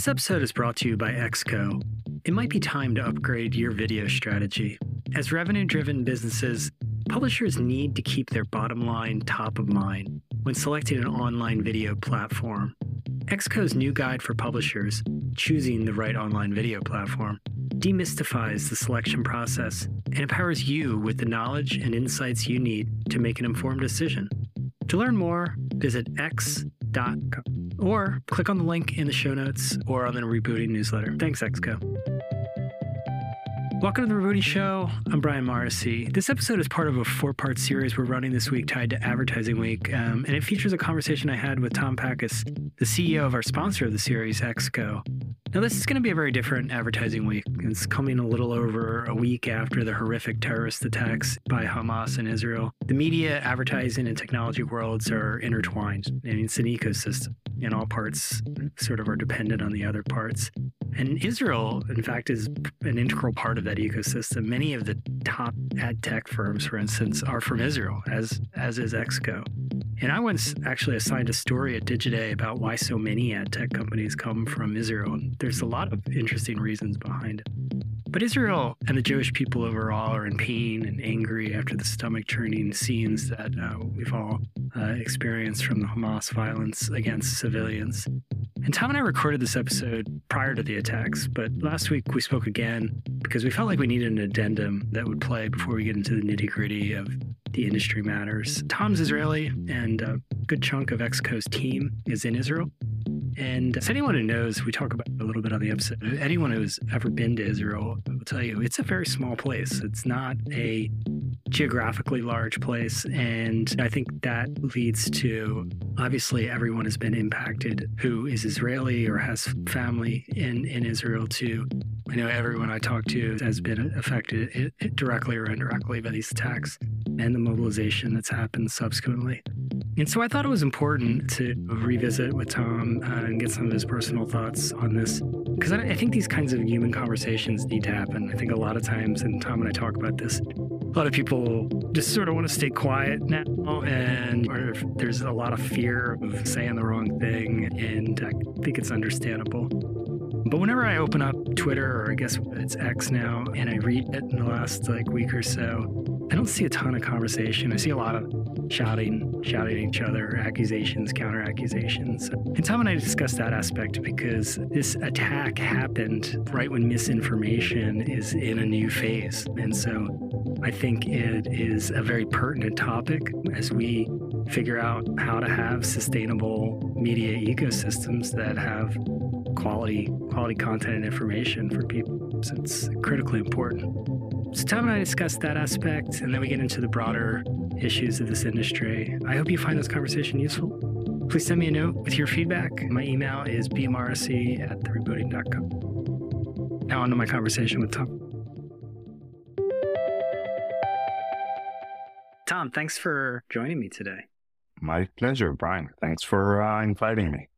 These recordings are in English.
This episode is brought to you by Exco. It might be time to upgrade your video strategy. As revenue driven businesses, publishers need to keep their bottom line top of mind when selecting an online video platform. Exco's new guide for publishers, Choosing the Right Online Video Platform, demystifies the selection process and empowers you with the knowledge and insights you need to make an informed decision. To learn more, visit ex.co or click on the link in the show notes or on the Rebooting newsletter. Thanks, Exco. Welcome to the Rebooting Show. I'm Brian Morrissey. This episode is part of a four part series we're running this week tied to Advertising Week, um, and it features a conversation I had with Tom Pachys, the CEO of our sponsor of the series, Exco. Now, this is going to be a very different advertising week. It's coming a little over a week after the horrific terrorist attacks by Hamas in Israel. The media, advertising, and technology worlds are intertwined. Mean, it's an ecosystem, and all parts sort of are dependent on the other parts. And Israel, in fact, is an integral part of that ecosystem. Many of the top ad tech firms, for instance, are from Israel, as as is Exco. And I once actually assigned a story at Digiday about why so many ad tech companies come from Israel. And there's a lot of interesting reasons behind it. But Israel and the Jewish people overall are in pain and angry after the stomach churning scenes that uh, we've all uh, experienced from the Hamas violence against civilians. And Tom and I recorded this episode prior to the attacks, but last week we spoke again because we felt like we needed an addendum that would play before we get into the nitty gritty of the industry matters. Tom's Israeli, and a good chunk of Exco's team is in Israel. And as anyone who knows, we talk about a little bit on the episode, anyone who's ever been to Israel will tell you it's a very small place. It's not a geographically large place. And I think that leads to obviously everyone has been impacted who is Israeli or has family in, in Israel too. I know everyone I talk to has been affected eh, directly or indirectly by these attacks and the mobilization that's happened subsequently. And so I thought it was important to revisit with Tom uh, and get some of his personal thoughts on this. Because I, I, think these kinds of human conversations need to happen. I think a lot of times, and Tom and I talk about this, a lot of people just sort of want to stay quiet now, and there's a lot of fear of saying the wrong thing, and I think it's understandable. But whenever I open up Twitter, or I guess it's X now, and I read it in the last like week or so, I don't see a ton of conversation. I see a lot of shouting, shouting at each other, accusations, counter accusations. And Tom and I discussed that aspect because this attack happened right when misinformation is in a new phase. And so I think it is a very pertinent topic as we figure out how to have sustainable media ecosystems that have quality quality content and information for people. So it's critically important. So Tom and I discussed that aspect, and then we get into the broader issues of this industry. I hope you find this conversation useful. Please send me a note with your feedback. My email is bmorrissey at therebooting.com. Now on to my conversation with Tom. Tom, thanks for joining me today. My pleasure, Brian. Thanks for uh, inviting me.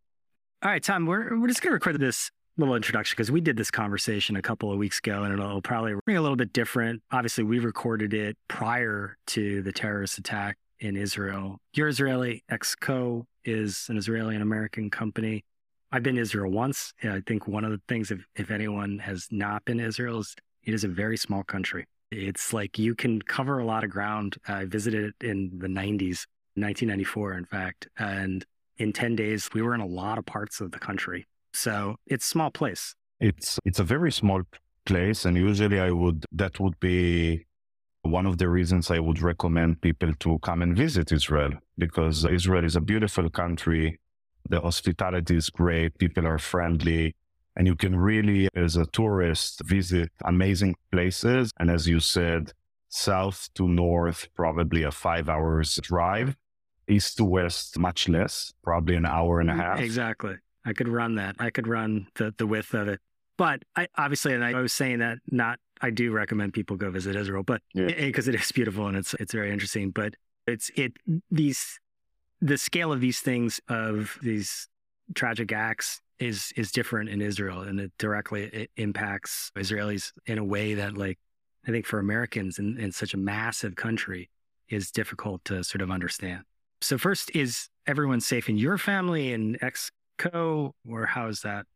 All right, Tom, we're, we're just going to record this little introduction because we did this conversation a couple of weeks ago and it'll probably ring a little bit different. Obviously, we recorded it prior to the terrorist attack in Israel. You're Israeli. Exco is an Israeli and American company. I've been to Israel once. I think one of the things, if, if anyone has not been to Israel, is it is a very small country. It's like you can cover a lot of ground. I visited it in the 90s, 1994, in fact. And in 10 days, we were in a lot of parts of the country. So it's small place. It's it's a very small place, and usually I would that would be one of the reasons I would recommend people to come and visit Israel because Israel is a beautiful country. The hospitality is great. People are friendly. And you can really, as a tourist, visit amazing places. And as you said, south to north, probably a five hours drive. East to west, much less, probably an hour and a mm, half. Exactly. I could run that. I could run the, the width of it. But I obviously, and I was saying that not, I do recommend people go visit Israel, but because yeah. it is beautiful and it's, it's very interesting, but it's, it, these, the scale of these things, of these tragic acts is, is different in Israel and it directly it impacts Israelis in a way that like, I think for Americans in, in such a massive country is difficult to sort of understand. So first is everyone safe in your family and ex co, or how is that?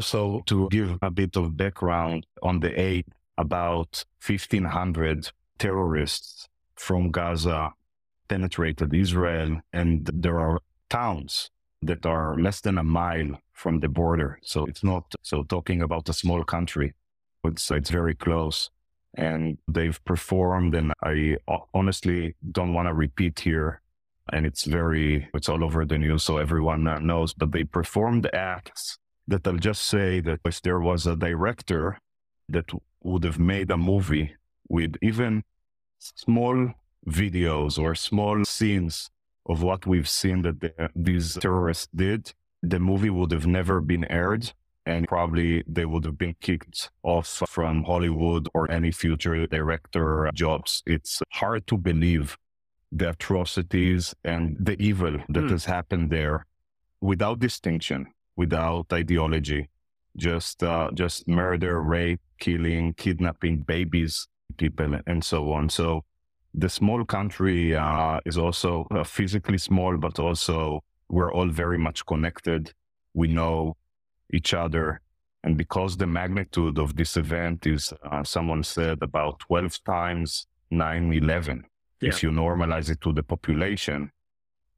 So, to give a bit of background on the 8th, about 1,500 terrorists from Gaza penetrated Israel, and there are towns that are less than a mile from the border. So it's not so talking about a small country. It's it's very close, and they've performed. And I honestly don't want to repeat here. And it's very it's all over the news, so everyone uh, knows. But they performed acts that I'll just say that if there was a director that would have made a movie with even small videos or small scenes of what we've seen that the, these terrorists did, the movie would have never been aired and probably they would have been kicked off from Hollywood or any future director jobs. It's hard to believe the atrocities and the evil that mm. has happened there without distinction, without ideology, just uh, just murder, rape, killing, kidnapping babies, people, and so on. So the small country uh, is also uh, physically small, but also we're all very much connected. We know each other. And because the magnitude of this event is, uh, someone said, about 12 times 9 11, yeah. if you normalize it to the population,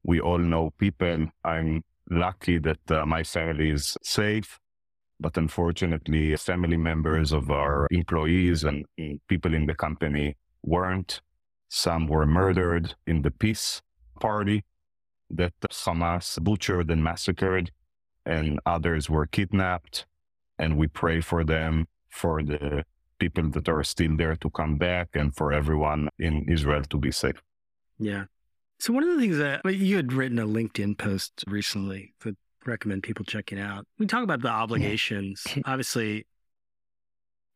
we all know people. I'm lucky that uh, my family is safe. But unfortunately, family members of our employees and people in the company weren't. Some were murdered in the peace party that Hamas butchered and massacred, and others were kidnapped. And we pray for them, for the people that are still there to come back, and for everyone in Israel to be safe. Yeah. So, one of the things that you had written a LinkedIn post recently that recommend people checking out. We talk about the obligations. Obviously,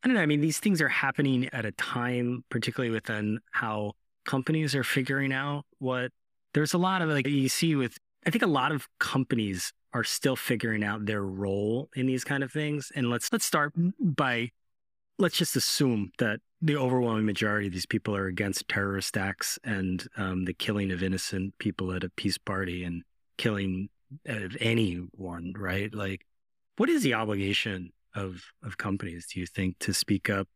I don't know. I mean, these things are happening at a time, particularly within how companies are figuring out what there's a lot of like you see with I think a lot of companies are still figuring out their role in these kind of things. And let's let's start by let's just assume that the overwhelming majority of these people are against terrorist acts and um, the killing of innocent people at a peace party and killing of anyone, right? Like, what is the obligation of of companies? Do you think to speak up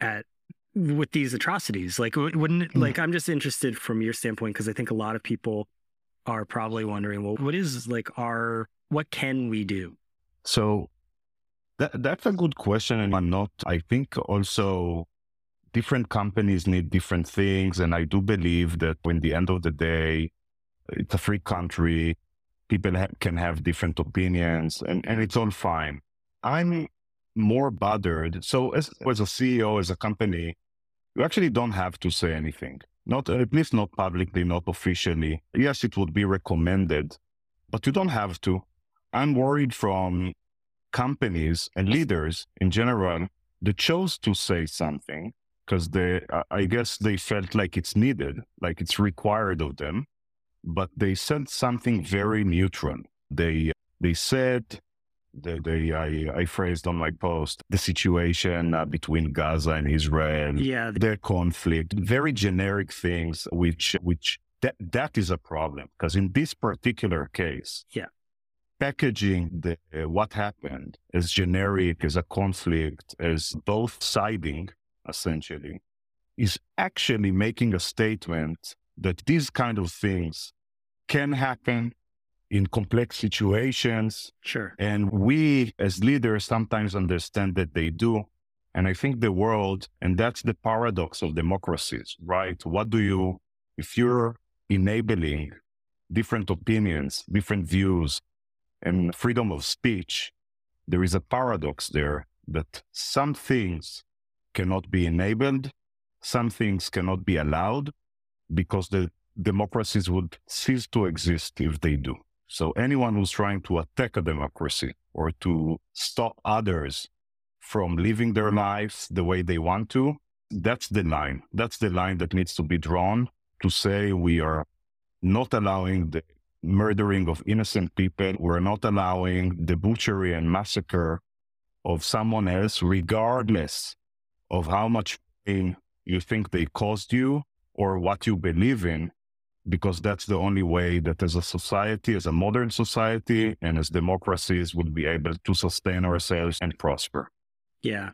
at with these atrocities? Like, wouldn't it, like I'm just interested from your standpoint because I think a lot of people are probably wondering, well, what is like our what can we do? So that that's a good question, and I'm not. I think also different companies need different things, and I do believe that in the end of the day, it's a free country. People ha- can have different opinions, and and it's all fine. I'm more bothered. So as, as a CEO, as a company, you actually don't have to say anything. Not at least not publicly, not officially. Yes, it would be recommended, but you don't have to. I'm worried from companies and leaders in general that chose to say something because they, I guess they felt like it's needed, like it's required of them, but they said something very neutral. They, they said the, they I, I phrased on my post the situation uh, between Gaza and Israel, yeah, their conflict, very generic things, which which that that is a problem because in this particular case, yeah, packaging the uh, what happened as generic as a conflict as both siding essentially is actually making a statement that these kind of things can happen in complex situations. Sure. And we as leaders sometimes understand that they do. And I think the world, and that's the paradox of democracies, right? What do you, if you're enabling different opinions, different views, and freedom of speech, there is a paradox there that some things cannot be enabled, some things cannot be allowed because the democracies would cease to exist if they do. So anyone who's trying to attack a democracy or to stop others from living their lives the way they want to, that's the line. That's the line that needs to be drawn to say we are not allowing the murdering of innocent people. We're not allowing the butchery and massacre of someone else, regardless of how much pain you think they caused you or what you believe in because that's the only way that as a society, as a modern society, and as democracies would be able to sustain ourselves and prosper. Yeah.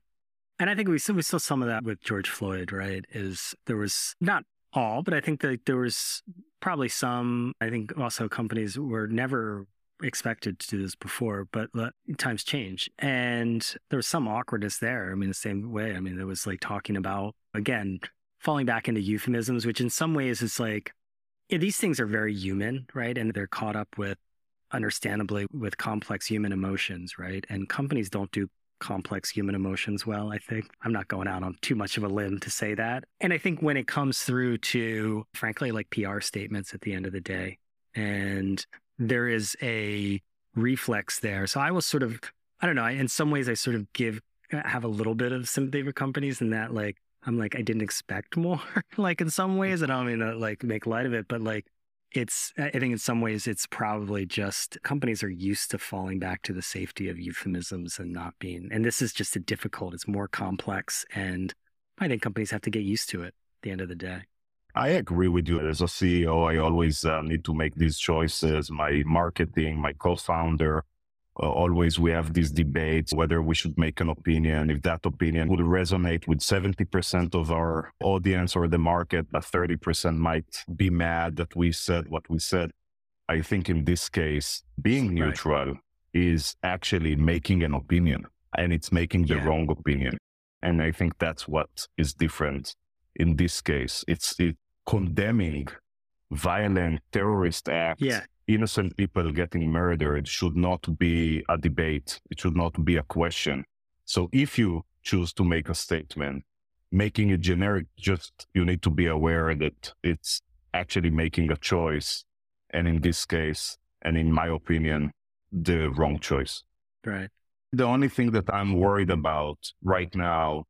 And I think we saw, we saw some of that with George Floyd, right? Is there was not all, but I think that there was probably some. I think also companies were never expected to do this before, but times change. And there was some awkwardness there. I mean, the same way. I mean, it was like talking about, again, falling back into euphemisms, which in some ways is like, yeah, these things are very human, right? And they're caught up with, understandably, with complex human emotions, right? And companies don't do complex human emotions well, I think. I'm not going out on too much of a limb to say that. And I think when it comes through to, frankly, like PR statements at the end of the day, and there is a reflex there. So I was sort of, I don't know, in some ways, I sort of give, have a little bit of sympathy for companies in that, like, I'm like, I didn't expect more, like in some ways. And I don't mean to like make light of it, but like, it's, I think in some ways, it's probably just companies are used to falling back to the safety of euphemisms and not being, and this is just a difficult, it's more complex. And I think companies have to get used to it at the end of the day. I agree with you. As a CEO, I always uh, need to make these choices. My marketing, my co-founder, uh, always we have these debates whether we should make an opinion. If that opinion would resonate with 70% of our audience or the market, but 30% might be mad that we said what we said. I think in this case, being neutral right. is actually making an opinion and it's making the yeah. wrong opinion. And I think that's what is different in this case. It's it, condemning violent terrorist acts, yeah. Innocent people getting murdered should not be a debate. It should not be a question. So if you choose to make a statement, making it generic, just you need to be aware that it's actually making a choice. And in this case, and in my opinion, the wrong choice. Right. The only thing that I'm worried about right now,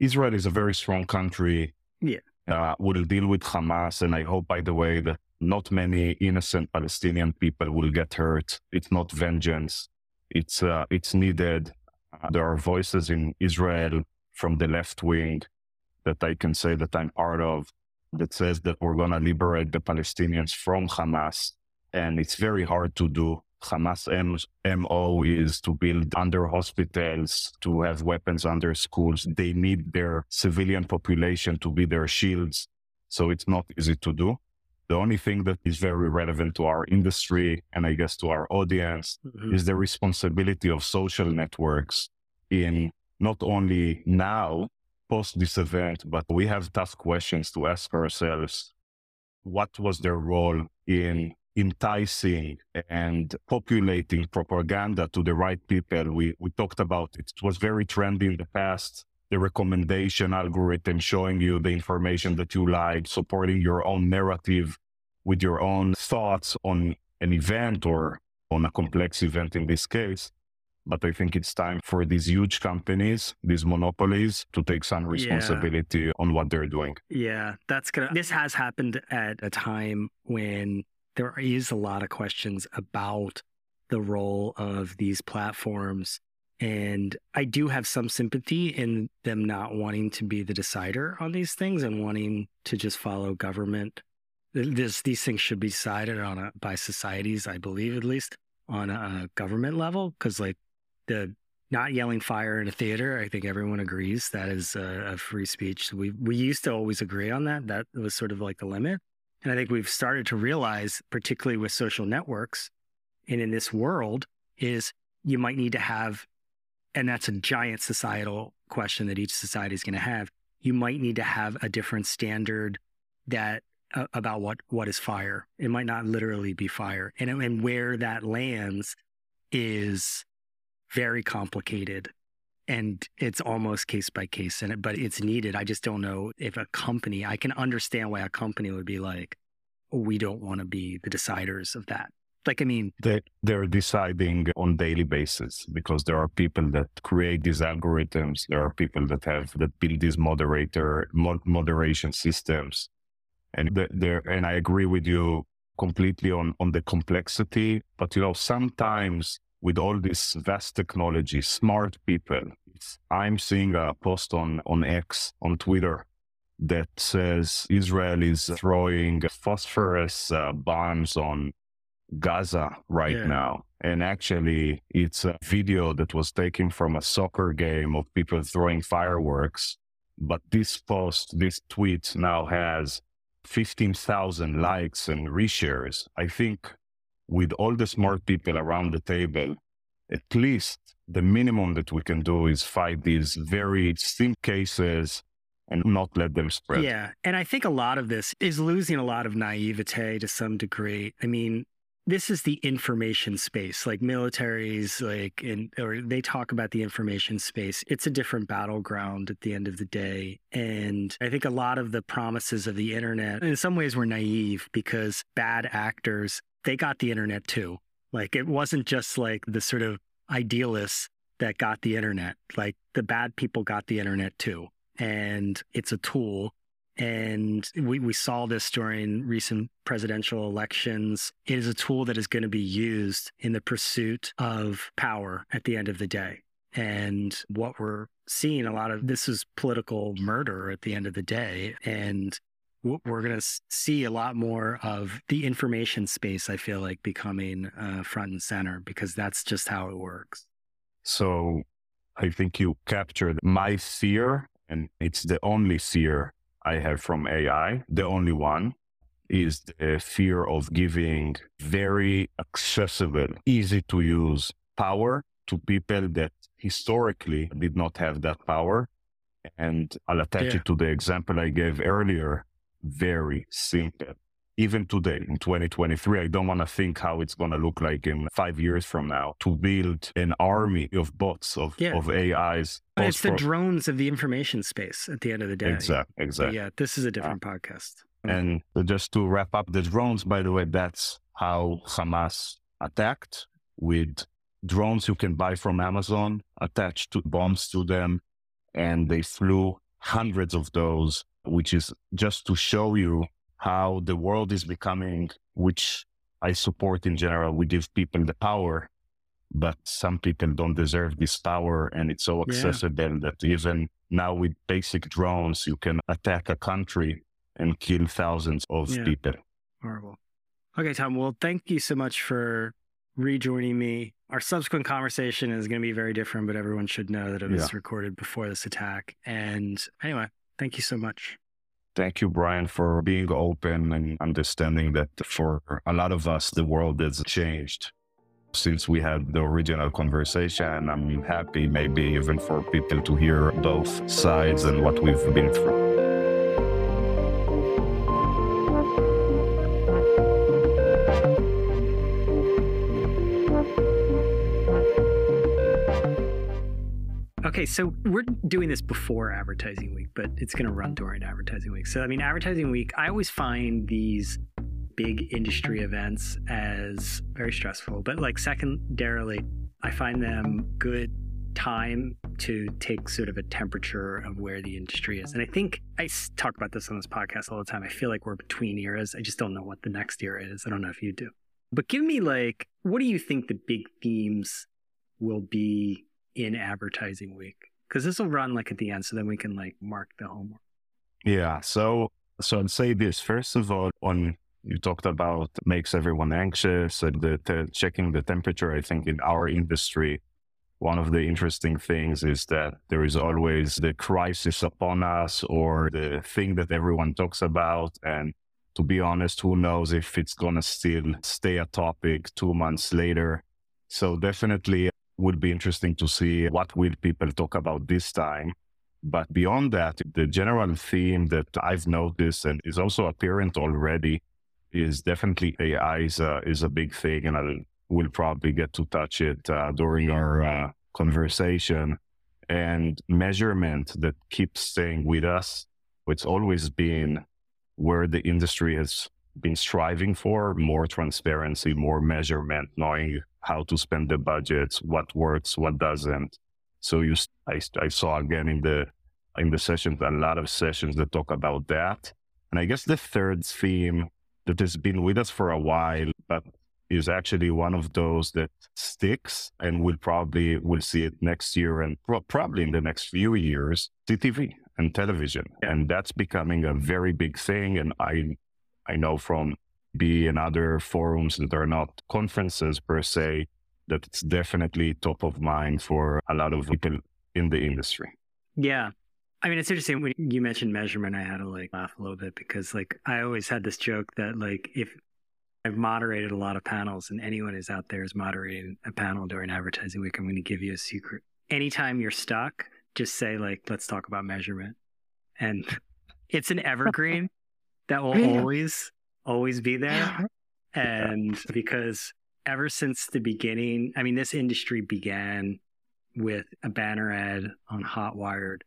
Israel is a very strong country. Yeah uh, will deal with Hamas. And I hope, by the way, that not many innocent Palestinian people will get hurt. It's not vengeance. It's, uh, it's needed. Uh, there are voices in Israel from the left wing that I can say that I'm part of that says that we're going to liberate the Palestinians from Hamas. And it's very hard to do. Hamas MO is to build under hospitals, to have weapons under schools. They need their civilian population to be their shields. So it's not easy to do. The only thing that is very relevant to our industry and I guess to our audience mm-hmm. is the responsibility of social networks in not only now, post this event, but we have tough questions to ask ourselves. What was their role in enticing and populating propaganda to the right people. We, we talked about it. It was very trendy in the past. The recommendation algorithm showing you the information that you like, supporting your own narrative with your own thoughts on an event or on a complex event in this case. But I think it's time for these huge companies, these monopolies, to take some responsibility yeah. on what they're doing. Yeah, that's gonna. This has happened at a time when there is a lot of questions about the role of these platforms. And I do have some sympathy in them not wanting to be the decider on these things and wanting to just follow government. This, these things should be decided on a, by societies, I believe, at least on a government level. Because, like, the not yelling fire in a theater, I think everyone agrees that is a, a free speech. We we used to always agree on that. That was sort of like the limit. And I think we've started to realize, particularly with social networks and in this world, is you might need to have, and that's a giant societal question that each society is going to have. You might need to have a different standard that uh, about what what is fire. It might not literally be fire, and and where that lands is very complicated and it's almost case by case in it, but it's needed. I just don't know if a company, I can understand why a company would be like, we don't want to be the deciders of that. Like, I mean, they, they're deciding on daily basis because there are people that create these algorithms. There are people that have, that build these moderator, mod, moderation systems. And there, and I agree with you completely on, on the complexity, but you know, sometimes with all this vast technology, smart people. I'm seeing a post on, on X, on Twitter, that says Israel is throwing phosphorus uh, bombs on Gaza right yeah. now. And actually, it's a video that was taken from a soccer game of people throwing fireworks. But this post, this tweet now has 15,000 likes and reshares. I think with all the smart people around the table, at least the minimum that we can do is fight these very extreme cases and not let them spread. Yeah. And I think a lot of this is losing a lot of naivete to some degree. I mean, this is the information space like militaries like in or they talk about the information space. It's a different battleground at the end of the day. And i think a lot of the promises of the internet in some ways were naive because bad actors they got the internet too. Like it wasn't just like the sort of idealists that got the internet. Like the bad people got the internet too. And it's a tool and we, we saw this during recent presidential elections. It is a tool that is going to be used in the pursuit of power at the end of the day. And what we're seeing a lot of this is political murder at the end of the day. And we're going to see a lot more of the information space, I feel like, becoming uh, front and center because that's just how it works. So I think you captured my fear, and it's the only fear I have from AI, the only one, is the fear of giving very accessible, easy to use power to people that historically did not have that power. And I'll attach yeah. it to the example I gave earlier. Very simple even today in 2023, I don't want to think how it's going to look like in five years from now to build an army of bots, of, yeah. of AIs. But it's the drones of the information space at the end of the day. Exactly. Exactly. yeah, this is a different uh, podcast. And just to wrap up the drones, by the way, that's how Hamas attacked with drones you can buy from Amazon, attached to bombs to them. And they flew hundreds of those, which is just to show you how the world is becoming, which I support in general. We give people the power, but some people don't deserve this power. And it's so accessible yeah. that even now with basic drones, you can attack a country and kill thousands of yeah. people. Horrible. Okay, Tom. Well, thank you so much for rejoining me. Our subsequent conversation is going to be very different, but everyone should know that it was yeah. recorded before this attack. And anyway, thank you so much. Thank you, Brian, for being open and understanding that for a lot of us, the world has changed since we had the original conversation. I'm happy, maybe even for people to hear both sides and what we've been through. Okay, so we're doing this before advertising week, but it's going to run during advertising week. So, I mean, advertising week, I always find these big industry events as very stressful, but like secondarily, I find them good time to take sort of a temperature of where the industry is. And I think I talk about this on this podcast all the time. I feel like we're between eras. I just don't know what the next era is. I don't know if you do. But give me like, what do you think the big themes will be in advertising week? Because this will run like at the end, so then we can like mark the homework. Yeah. So so I'd say this first of all on you talked about makes everyone anxious and the, checking the temperature. I think in our industry, one of the interesting things is that there is always the crisis upon us or the thing that everyone talks about. And to be honest, who knows if it's going to still stay a topic two months later. So definitely would be interesting to see what will people talk about this time. But beyond that, the general theme that I've noticed and is also apparent already is definitely AI is a, is a big thing, and I will probably get to touch it uh, during our uh, conversation. And measurement that keeps staying with us. It's always been where the industry has been striving for more transparency, more measurement, knowing how to spend the budgets, what works, what doesn't. So you, I, I saw again in the in the sessions a lot of sessions that talk about that. And I guess the third theme that has been with us for a while, but is actually one of those that sticks and we'll probably will see it next year and pro- probably in the next few years. CTV. and television. And that's becoming a very big thing. And I, I know from B and other forums that are not conferences per se, that it's definitely top of mind for a lot of people in the industry. Yeah. I mean, it's interesting when you mentioned measurement, I had to like laugh a little bit because like I always had this joke that like if I've moderated a lot of panels and anyone is out there is moderating a panel during advertising week, I'm going to give you a secret. Anytime you're stuck, just say like, let's talk about measurement. And it's an evergreen that will always, always be there. And because ever since the beginning, I mean, this industry began with a banner ad on Hotwired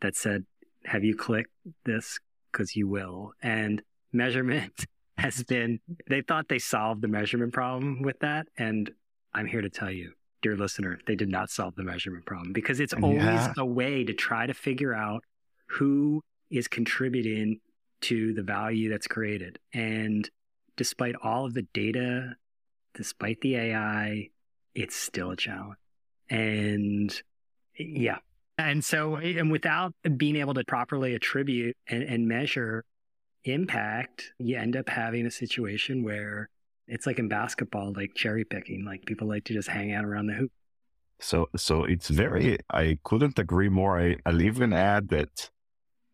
that said, have you clicked this? Because you will. And measurement has been, they thought they solved the measurement problem with that. And I'm here to tell you, dear listener, they did not solve the measurement problem because it's always yeah. a way to try to figure out who is contributing to the value that's created. And despite all of the data, despite the AI, it's still a challenge. And yeah. And so, and without being able to properly attribute and, and measure impact, you end up having a situation where it's like in basketball, like cherry picking, like people like to just hang out around the hoop. So, so it's very, I couldn't agree more. I, I'll even add that,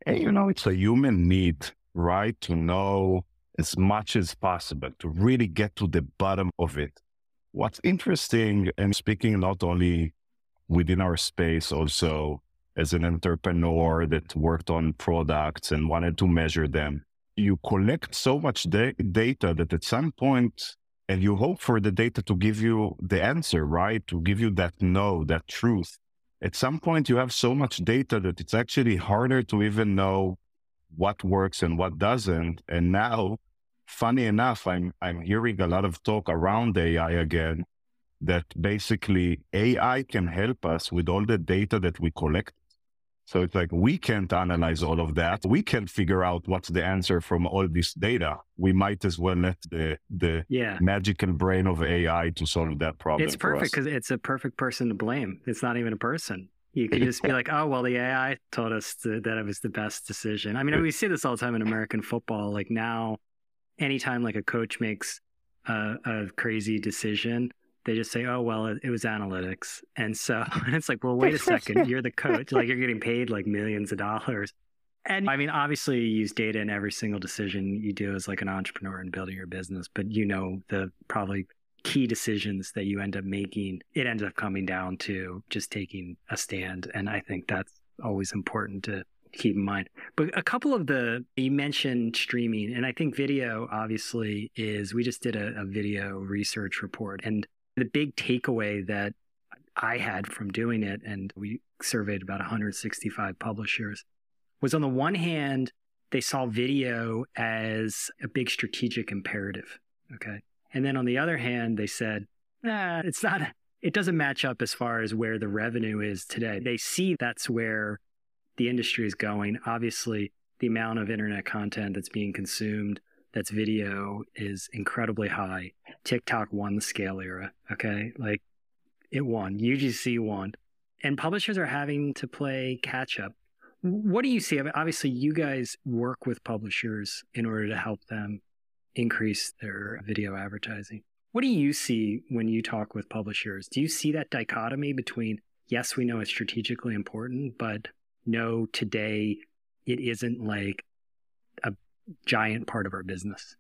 hey, you know, it's a human need, right? To know as much as possible, to really get to the bottom of it. What's interesting, and speaking not only within our space, also as an entrepreneur that worked on products and wanted to measure them, you collect so much da- data that at some point, and you hope for the data to give you the answer, right? To give you that no, that truth. At some point, you have so much data that it's actually harder to even know what works and what doesn't. And now, funny enough, I'm I'm hearing a lot of talk around AI again that basically AI can help us with all the data that we collect so it's like we can't analyze all of that. We can't figure out what's the answer from all this data. We might as well let the the yeah. magical brain of AI to solve that problem. It's perfect because it's a perfect person to blame. It's not even a person. You could just be like, oh well, the AI told us to, that it was the best decision. I mean, we see this all the time in American football. Like now, anytime like a coach makes a, a crazy decision, they just say, "Oh well, it, it was analytics," and so it's like, "Well, wait a second, you're the coach, like you're getting paid like millions of dollars." And I mean, obviously, you use data in every single decision you do as like an entrepreneur in building your business, but you know the probably key decisions that you end up making, it ends up coming down to just taking a stand, and I think that's always important to keep in mind. But a couple of the, you mentioned streaming, and I think video obviously is, we just did a, a, video research report. And the big takeaway that I had from doing it, and we surveyed about 165 publishers, was on the one hand, they saw video as a big strategic imperative. Okay. And then on the other hand, they said, it's not, it doesn't match up as far as where the revenue is today. They see that's where the industry is going. Obviously, the amount of internet content that's being consumed that's video is incredibly high. TikTok won the scale era. Okay. Like it won. UGC won. And publishers are having to play catch up. What do you see? I mean, obviously, you guys work with publishers in order to help them increase their video advertising. What do you see when you talk with publishers? Do you see that dichotomy between, yes, we know it's strategically important, but no, today it isn't like a giant part of our business.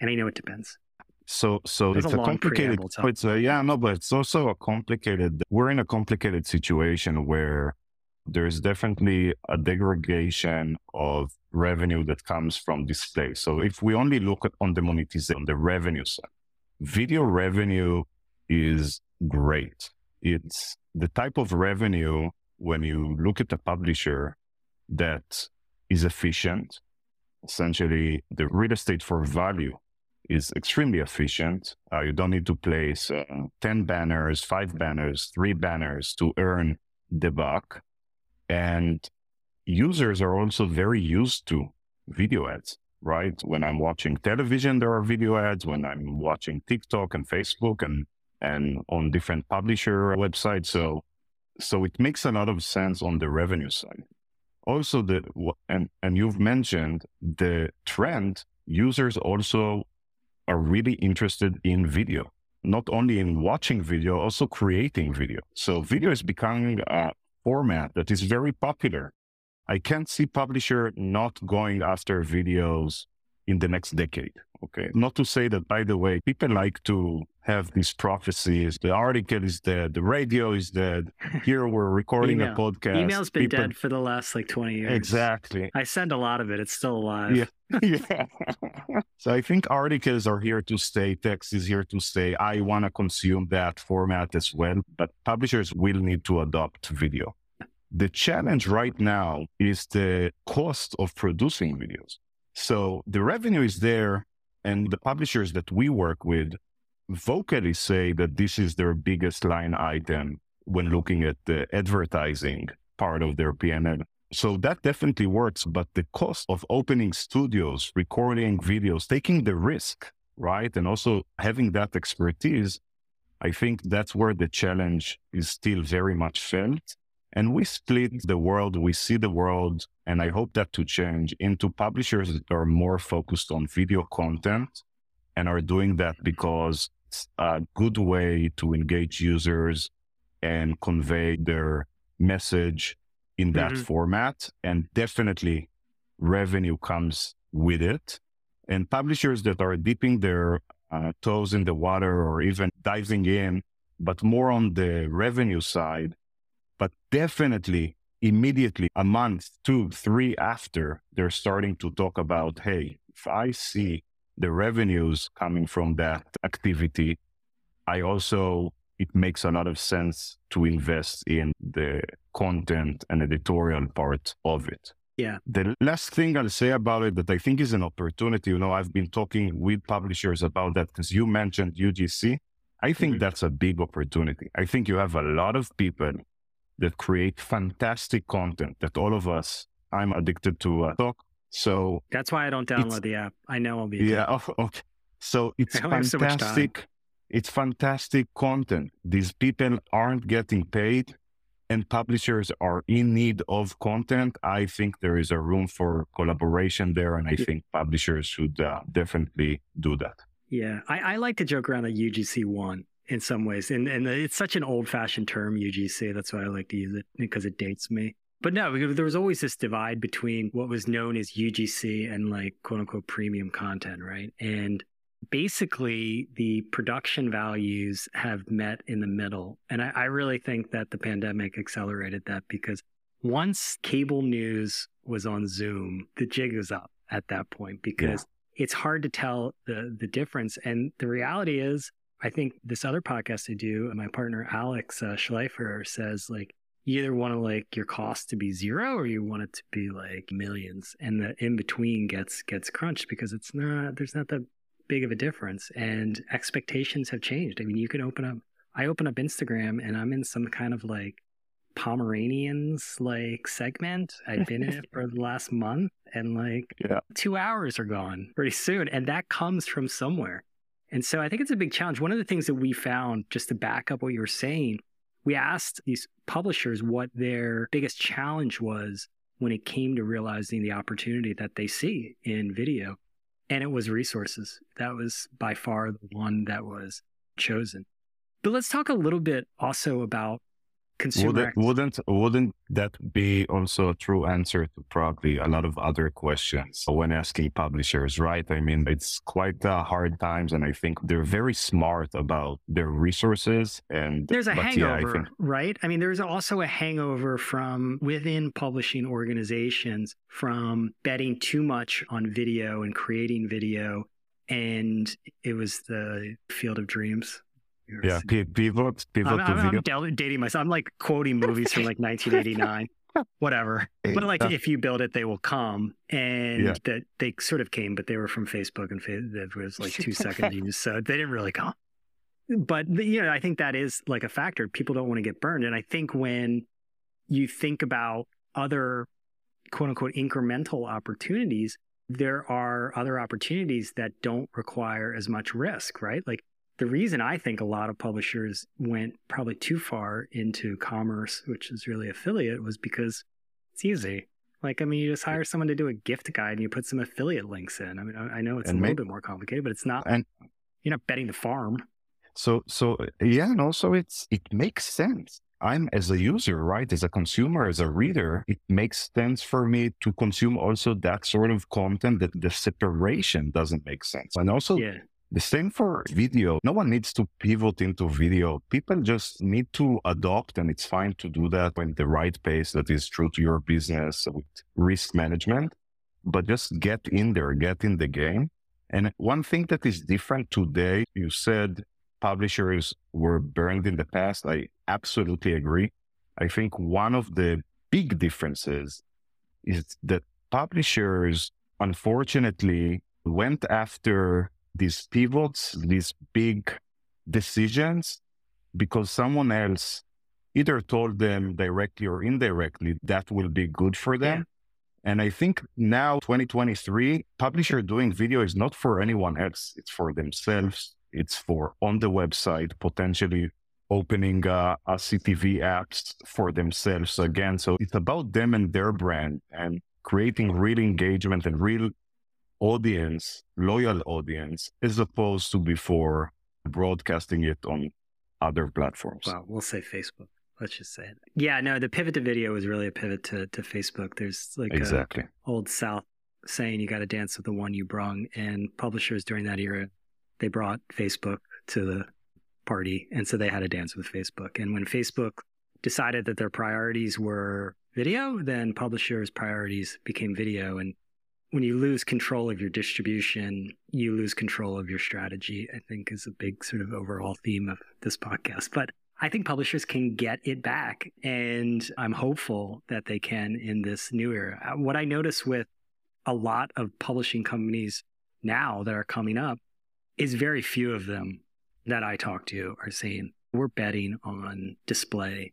And I know it depends. So, so There's it's a, a complicated. It's a, yeah, no, but it's also a complicated. We're in a complicated situation where there's definitely a degradation of revenue that comes from display. So, if we only look at on the monetization, on the revenue side, video revenue is great. It's the type of revenue when you look at a publisher that is efficient essentially the real estate for value is extremely efficient. Uh, you don't need to place uh, 10 banners, five banners, three banners to earn the buck. And users are also very used to video ads, right? When I'm watching television, there are video ads. When I'm watching TikTok and Facebook and, and on different publisher websites. So, so it makes a lot of sense on the revenue side. Also the and and you've mentioned the trend users also are really interested in video. Not only in watching video also creating video. So video is becoming a format that is very popular. I can't see publisher not going after videos in the next decade Okay. Not to say that, by the way, people like to have these prophecies. The article is dead. The radio is dead. Here we're recording a podcast. Email's been people... dead for the last like 20 years. Exactly. I send a lot of it. It's still alive. Yeah. yeah. so I think articles are here to stay. Text is here to stay. I want to consume that format as well, but publishers will need to adopt video. The challenge right now is the cost of producing videos. So the revenue is there and the publishers that we work with vocally say that this is their biggest line item when looking at the advertising part of their P&L. So that definitely works, but the cost of opening studios, recording videos, taking the risk, right? And also having that expertise, I think that's where the challenge is still very much felt. And we split the world, we see the world, and I hope that to change into publishers that are more focused on video content and are doing that because it's a good way to engage users and convey their message in that mm-hmm. format. And definitely revenue comes with it. And publishers that are dipping their uh, toes in the water or even diving in, but more on the revenue side, but definitely immediately a month, two, three after, they're starting to talk about, hey, if I see the revenues coming from that activity, I also, it makes a lot of sense to invest in the content and editorial part of it. Yeah. The last thing I'll say about it that I think is an opportunity, you know, I've been talking with publishers about that because you mentioned UGC. I think mm-hmm. that's a big opportunity. I think you have a lot of people that create fantastic content that all of us, I'm addicted to uh, talk. So that's why I don't download the app. I know I'll be. Yeah. Oh, okay. So it's fantastic. So it's fantastic content. These people aren't getting paid and publishers are in need of content. I think there is a room for collaboration there. And I think publishers should uh, definitely do that. Yeah. I, I like to joke around that UGC won in some ways. And and it's such an old fashioned term, UGC. That's why I like to use it because it dates me. But no, there was always this divide between what was known as UGC and like quote unquote premium content, right? And basically the production values have met in the middle. And I, I really think that the pandemic accelerated that because once cable news was on Zoom, the jig was up at that point because yeah. it's hard to tell the the difference. And the reality is I think this other podcast I do, my partner Alex uh, Schleifer says like you either want to like your cost to be zero or you want it to be like millions, and the in between gets gets crunched because it's not there's not that big of a difference, and expectations have changed. I mean, you can open up. I open up Instagram and I'm in some kind of like Pomeranians like segment. I've been in it for the last month and like yeah. two hours are gone pretty soon. And that comes from somewhere. And so I think it's a big challenge. One of the things that we found, just to back up what you were saying, we asked these publishers what their biggest challenge was when it came to realizing the opportunity that they see in video. And it was resources. That was by far the one that was chosen. But let's talk a little bit also about consumer wouldn't, wouldn't wouldn't that be also a true answer to probably a lot of other questions? When asking publishers right? I mean it's quite uh, hard times and i think they're very smart about their resources and there's a hangover yeah, think... right? I mean there's also a hangover from within publishing organizations from betting too much on video and creating video and it was the field of dreams yeah, pivot, pivot I'm, to I'm. I'm dating myself. I'm like quoting movies from like 1989. Whatever, but like if you build it, they will come, and yeah. that they sort of came, but they were from Facebook, and it was like two seconds so they didn't really come. But you know, I think that is like a factor. People don't want to get burned, and I think when you think about other quote unquote incremental opportunities, there are other opportunities that don't require as much risk, right? Like the reason I think a lot of publishers went probably too far into commerce, which is really affiliate, was because it's easy, Like, I mean, you just hire someone to do a gift guide and you put some affiliate links in. I mean, I, know it's And a little bit more complicated, but it's not. And You're not betting the farm. so, so uh, yeah, and also it's, it makes sense. I'm as a user, right? As a consumer, as a reader, it makes sense for me to consume also that sort of content that the separation doesn't make sense. And also Yeah. The same for video. No one needs to pivot into video. People just need to adopt, and it's fine to do that in the right pace that is true to your business with risk management. But just get in there, get in the game. And one thing that is different today, you said publishers were burned in the past. I absolutely agree. I think one of the big differences is that publishers, unfortunately, went after these pivots, these big decisions, because someone else either told them directly or indirectly that will be good for them. And I think now, 2023, publisher doing video is not for anyone else. It's for themselves. It's for on the website, potentially opening uh, a CTV apps for themselves again. So it's about them and their brand and creating real engagement and real audience, loyal audience, as opposed to before broadcasting it on other platforms. Well, we'll say Facebook. Let's just say it. Yeah, no, the pivot to video was really a pivot to, to Facebook. There's like a Exactly. old South saying you got to dance with the one you brung. And publishers during that era, they brought Facebook to the party. And so they had to dance with Facebook. And when Facebook decided that their priorities were video, then publishers' priorities became video. And when you lose control of your distribution, you lose control of your strategy, I think is a big sort of overall theme of this podcast. But I think publishers can get it back. And I'm hopeful that they can in this new era. Uh, What I notice with a lot of publishing companies now that are coming up is very few of them that I talk to are saying, we're betting on display,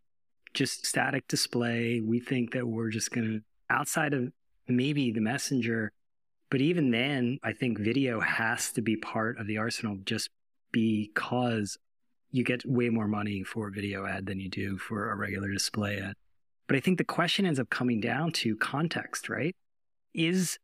just static display. We think that we're just going to, outside of maybe the messenger, but even then, I think video has to be part of the arsenal just because you get way more money for a video ad than you do for a regular display ad. But I think the question ends up coming down to context, right? Is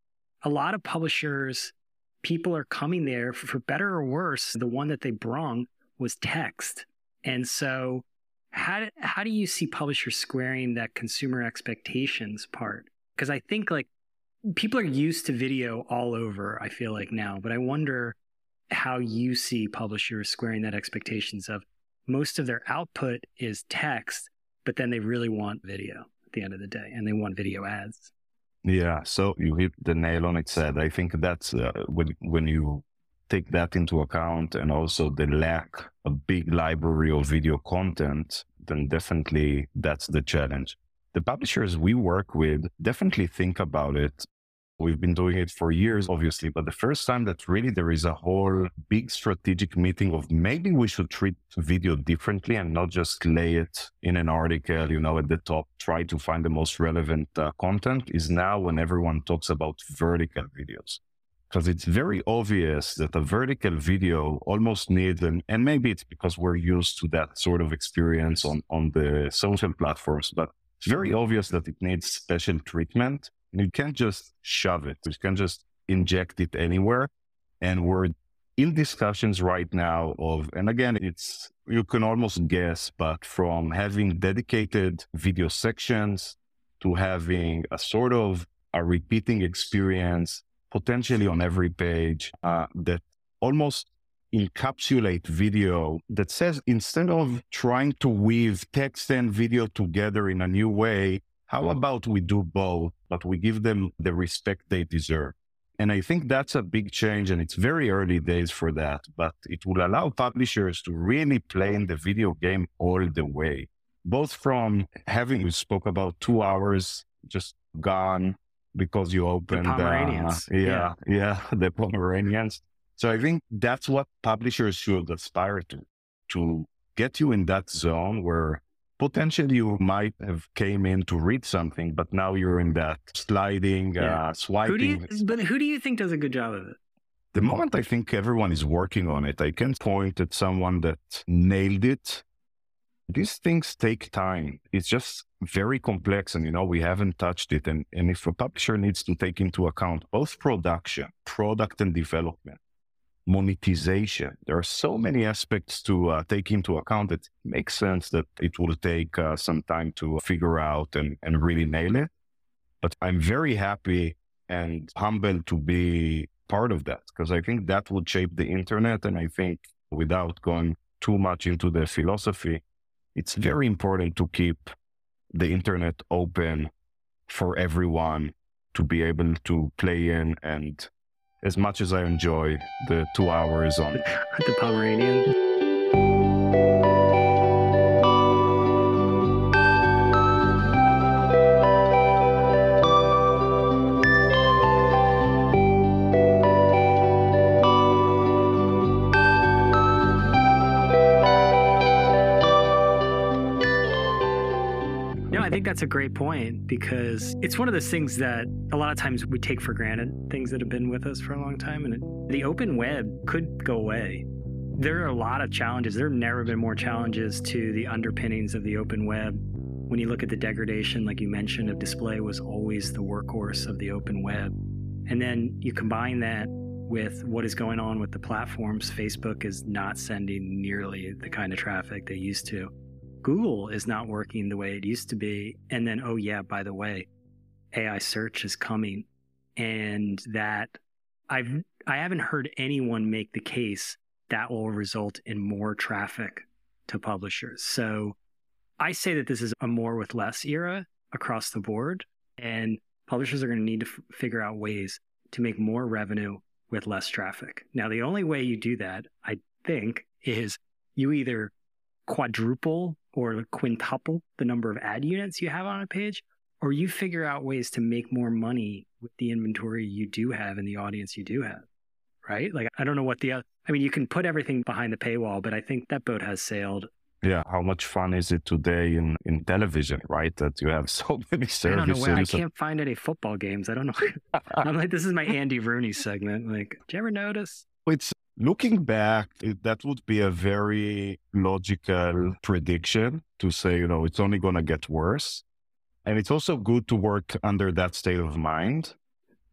a lot of publishers, people are coming there for, for better or worse. The one that they brung was text. And so, how how do you see publishers squaring that consumer expectations part? Because I think like people are used to video all over, I feel like now, but I wonder how you see publishers squaring that expectations of most of their output is text, but then they really want video at the end of the day and they want video ads. Yeah, so you hit the nail on its head. I think that's uh, when when you take that into account and also the lack of big library of video content, then definitely that's the challenge. The publishers we work with definitely think about it. We've been doing it for years, obviously, but the first time that really there is a whole big strategic meeting of maybe we should treat video differently and not just lay it in an article, you know, at the top, try to find the most relevant uh, content is now when everyone talks about vertical videos. Because it's very obvious that a vertical video almost needs, and, and maybe it's because we're used to that sort of experience on, on the social platforms, but it's very obvious that it needs special treatment. And you can't just shove it. You can't just inject it anywhere. And we're in discussions right now of, and again, it's, you can almost guess, but from having dedicated video sections to having a sort of a repeating experience, potentially on every page, uh, that almost encapsulate video that says instead of trying to weave text and video together in a new way, how about we do both, but we give them the respect they deserve? And I think that's a big change and it's very early days for that, but it will allow publishers to really play in the video game all the way, both from having, we spoke about two hours just gone because you opened, the Pomeranians. Uh, yeah, yeah, the Pomeranians. So I think that's what publishers should aspire to, to get you in that zone where potentially you might have came in to read something, but now you're in that sliding, Yeah. uh, swiping. Who do you, but who do you think does a good job of it? The moment I think everyone is working on it, I can point at someone that nailed it. These things take time. It's just very complex and you know we haven't touched it and, and if a publisher needs to take into account both production product and development monetization. There are so many aspects to uh, take into account it makes sense that it will take uh, some time to figure out and, and really nail it. But i'm very happy and humbled to be part of that because i think that would shape the internet. And i think without going too much into the philosophy it's very important to keep the internet open for everyone to be able to play in and as much as I enjoy the two hours on the Pomeranian. That's a great point because it's one of those things that a lot of times we take for granted, things that have been with us for a long time. And it, the open web could go away. There are a lot of challenges. There have never been more challenges to the underpinnings of the open web. When you look at the degradation, like you mentioned, of display was always the workhorse of the open web. And then you combine that with what is going on with the platforms. Facebook is not sending nearly the kind of traffic they used to. Google is not working the way it used to be. And then, oh, yeah, by the way, AI search is coming. And that I've, I haven't heard anyone make the case that will result in more traffic to publishers. So I say that this is a more with less era across the board. And publishers are going to need to f- figure out ways to make more revenue with less traffic. Now, the only way you do that, I think, is you either quadruple or quintuple the number of ad units you have on a page, or you figure out ways to make more money with the inventory you do have and the audience you do have. Right? Like, I don't know what the, other, I mean, you can put everything behind the paywall, but I think that boat has sailed. Yeah. How much fun is it today in, in television, right? That you have so many services. I don't know where I can't find any football games. I don't know. I'm like, this is my Andy Rooney segment. Like, did you ever notice? It's Looking back, that would be a very logical prediction to say, you know, it's only going to get worse. And it's also good to work under that state of mind.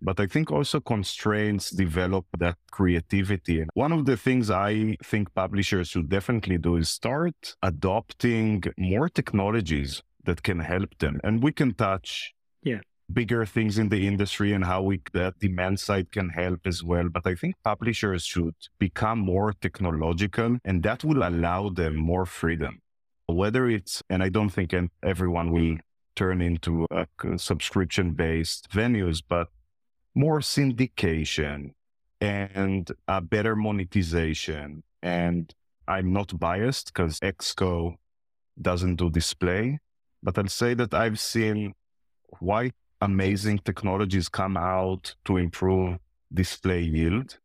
But I think also constraints develop that creativity. And one of the things I think publishers should definitely do is start adopting more technologies that can help them. And we can touch yeah bigger things in the industry and how we the demand side can help as well. But I think publishers should become more technological and that will allow them more freedom. Whether it's, and I don't think everyone will turn into a subscription based venues, but more syndication and a better monetization. And I'm not biased because Ex.co doesn't do display, but I'll say that I've seen quite amazing technologies come out to improve display yield.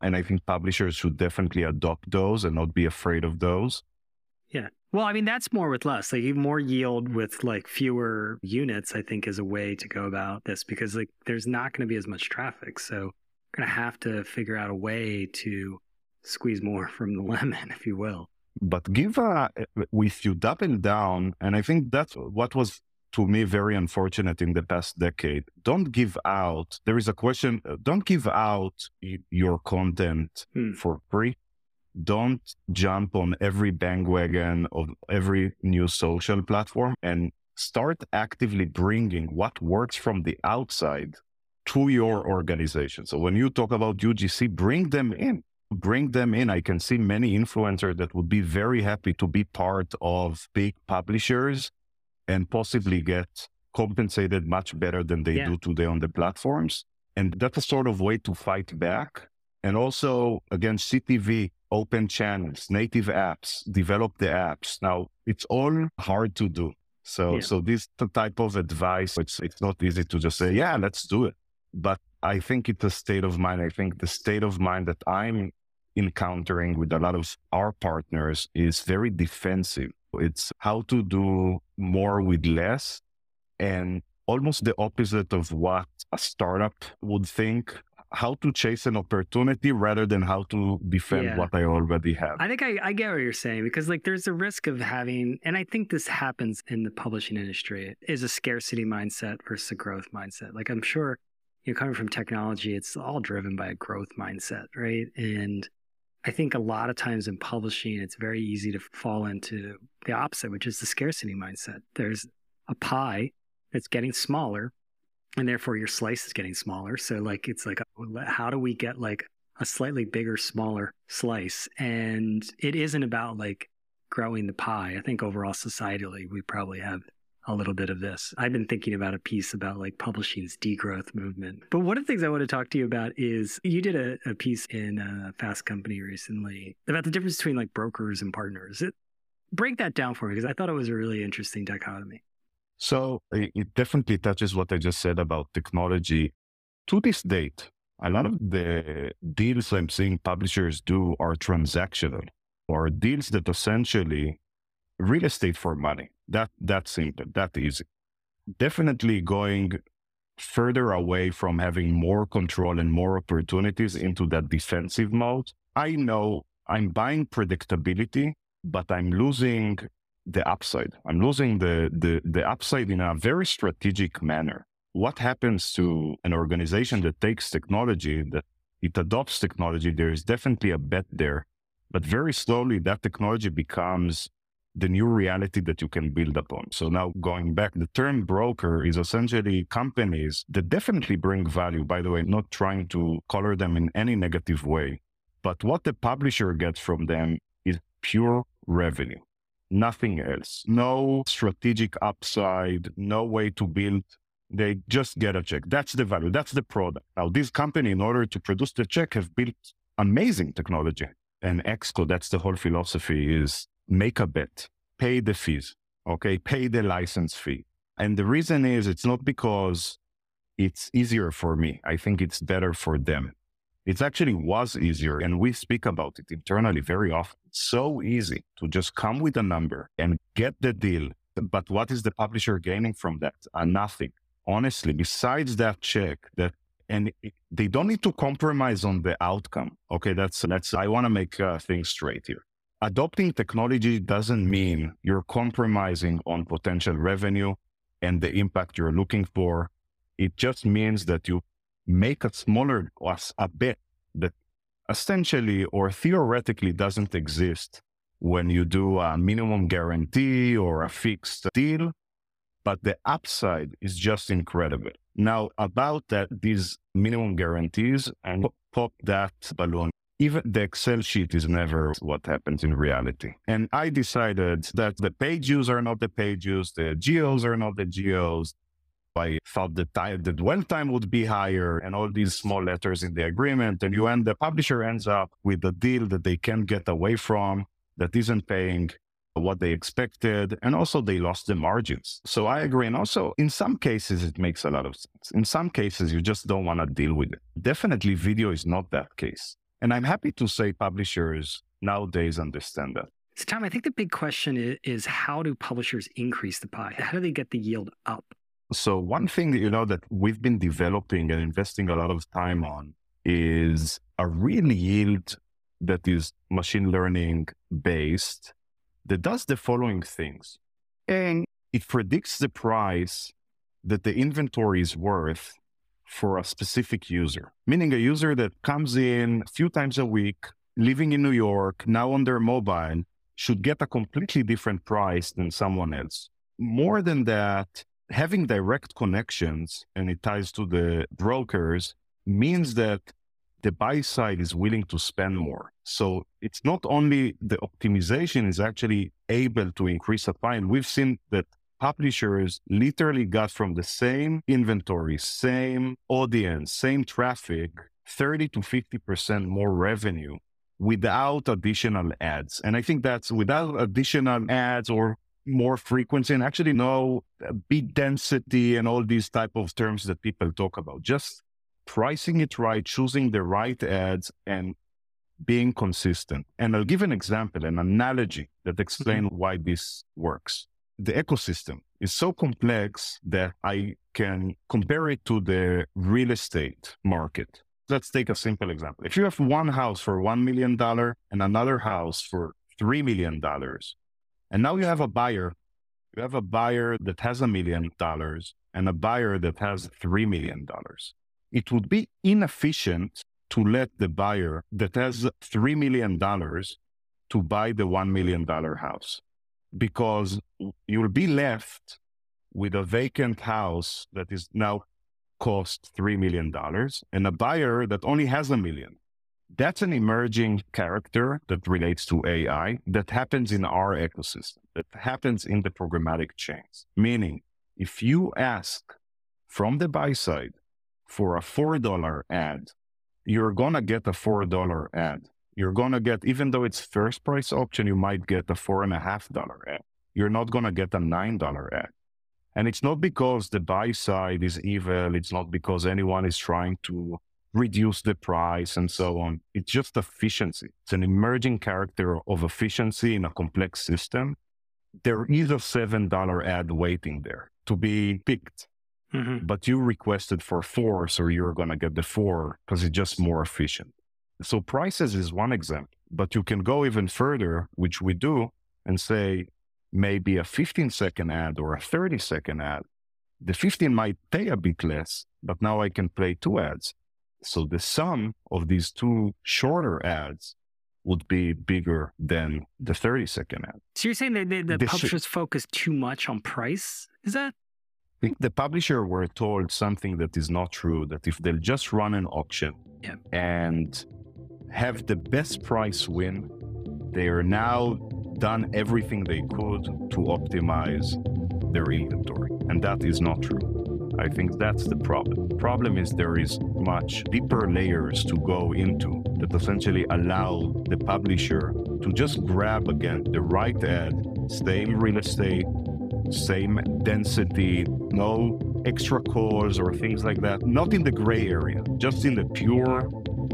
And I think publishers should definitely adopt those and not be afraid of those. Yeah. Well, I mean, that's more with less. Like more yield with like fewer units, I think is a way to go about this because like there's not going to be as much traffic. So we're going to have to figure out a way to squeeze more from the lemon, if you will. But give uh, a, if you double down, and I think that's what was to me very unfortunate in the past decade. Don't give out. There is a question. Uh, don't give out your content hmm. for free. Don't jump on every bandwagon of every new social platform and start actively bringing what works from the outside to your organization. So when you talk about UGC, bring them in. Bring them in. I can see many influencers that would be very happy to be part of big publishers and possibly get compensated much better than they yeah. do today on the platforms. And that's a sort of way to fight back. And also against CTV, open channels, native apps, develop the apps. Now it's all hard to do. So, yeah. so this type of advice, it's, it's not easy to just say, yeah, let's do it. But I think it's a state of mind. I think the state of mind that I'm encountering with a lot of our partners is very defensive. It's how to do more with less and almost the opposite of what a startup would think. how to chase an opportunity rather than how to defend Yeah. what I already have. I think I, I get what you're saying because like there's a risk of having, and I think this happens in the publishing industry, is a scarcity mindset versus a growth mindset. Like I'm sure, you know, coming from technology, it's all driven by a growth mindset, right? And I think a lot of times in publishing, it's very easy to fall into the opposite, which is the scarcity mindset. There's a pie that's getting smaller, and therefore your slice is getting smaller. So like it's like, oh, how do we get like a slightly bigger, smaller slice. And it isn't about like growing the pie. I think overall societally, we probably have a little bit of this. I've been thinking about a piece about like publishing's degrowth movement. But one of the things I want to talk to you about is you did a, a piece in a Fast Company recently about the difference between like brokers and partners. It, break that down for me because I thought it was a really interesting dichotomy. So it definitely touches what I just said about technology. To this date, a lot of the deals I'm seeing publishers do are transactional or deals that essentially real estate for money. That that simple, that easy. Definitely going further away from having more control and more opportunities into that defensive mode. I know I'm buying predictability, but I'm losing the upside. I'm losing the, the, the upside in a very strategic manner. What happens to an organization that takes technology, that it adopts technology? There is definitely a bet there, but very slowly that technology becomes the new reality that you can build upon. So now going back, the term broker is essentially companies that definitely bring value. By the way, not trying to color them in any negative way, but what the publisher gets from them is pure revenue nothing else. No strategic upside, no way to build. They just get a check. That's the value. That's the product. Now, this company, in order to produce the check, have built amazing technology. And Ex.co, that's the whole philosophy is make a bet, pay the fees, okay? Pay the license fee. And the reason is it's not because it's easier for me. I think it's better for them. It actually was easier, and we speak about it internally very often. It's so easy to just come with a number and get the deal. But what is the publisher gaining from that? Uh, nothing. Honestly, besides that check, that and it, they don't need to compromise on the outcome. Okay, that's that's. I want to make uh, things straight here. Adopting technology doesn't mean you're compromising on potential revenue and the impact you're looking for. It just means that you make a smaller a bet that essentially or theoretically doesn't exist when you do a minimum guarantee or a fixed deal, but the upside is just incredible. Now, about that, these minimum guarantees and pop that balloon. Even the Excel sheet is never what happens in reality. And I decided that the page views are not the page views, the geos are not the geos, I thought the time, the dwell time would be higher and all these small letters in the agreement. And you end, the publisher ends up with a deal that they can't get away from that isn't paying what they expected. And also they lost the margins. So I agree. And also in some cases, it makes a lot of sense. In some cases, you just don't want to deal with it. Definitely video is not that case. And I'm happy to say publishers nowadays understand that. So, Tom, I think the big question is, is how do publishers increase the pie? How do they get the yield up? So one thing that you know that we've been developing and investing a lot of time on is a real yield that is machine learning based that does the following things. And it predicts the price that the inventory is worth for a specific user, meaning a user that comes in a few times a week, living in New York, now on their mobile, should get a completely different price than someone else. More than that, having direct connections and it ties to the brokers means that the buy side is willing to spend more. So it's not only the optimization is actually able to increase supply. And we've seen that publishers literally got from the same inventory, same audience, same traffic, 30 to 50% more revenue without additional ads. And I think that's without additional ads or more frequency and actually no beat density and all these type of terms that people talk about. Just pricing it right, choosing the right ads and being consistent. And I'll give an example, an analogy that explain mm-hmm. why this works. The ecosystem is so complex that I can compare it to the real estate market. let's take a simple example. If you have one house for $1 million and another house for $3 million, and now you have a buyer, you have a buyer that has a million dollars and a buyer that has $3 million. It would be inefficient to let the buyer that has $3 million to buy the $1 million house because you'll be left with a vacant house that is now cost $3 million and a buyer that only has a million. That's an emerging character that relates to AI that happens in our ecosystem, that happens in the programmatic chains. Meaning, if you ask from the buy side for a $4 ad, you're going to get a $4 ad. You're going to get, even though it's first price auction, you might get a $4.5 ad. You're not going to get a $9 ad. And it's not because the buy side is evil. It's not because anyone is trying to reduce the price and so on. It's just efficiency. It's an emerging character of efficiency in a complex system. There is a $7 ad waiting there to be picked. Mm-hmm. But you requested for four, so you're going to get the four because it's just more efficient. So prices is one example, but you can go even further, which we do, and say, maybe a 15 second ad or a 30 second ad. The 15 might pay a bit less, but now I can play two ads. So the sum of these two shorter ads would be bigger than the 30 second ad. So you're saying that the, the publishers sh- focus too much on price? Is that? The publisher were told something that is not true, that if they'll just run an auction yeah. and have the best price win, they are now done everything they could to optimize their inventory. And that is not true. I think that's the problem. The problem is there is much deeper layers to go into that essentially allow the publisher to just grab again the right ad, same real estate, same density, no extra calls or things like that, not in the gray area, just in the pure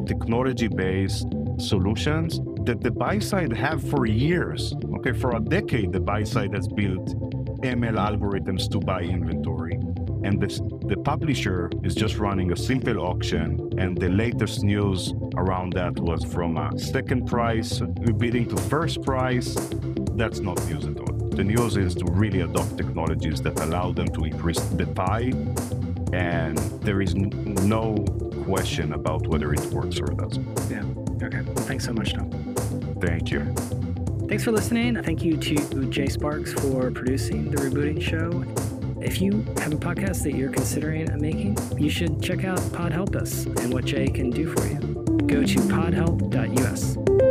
technology based solutions that the buy side have for years. Okay, for a decade, the buy side has built ML algorithms to buy inventory. And this, the publisher is just running a simple auction. And the latest news around that was from a second price bidding to first price. That's not news at all. The news is to really adopt technologies that allow them to increase the pie. And there is no question about whether it works or doesn't. Yeah. Okay. Thanks so much, Tom. Thank you. Thanks for listening. Thank you to Jay Sparks for producing the Rebooting Show. If you have a podcast that you're considering making, you should check out Pod Help Us and what Jay can do for you. Go to podhelp.us.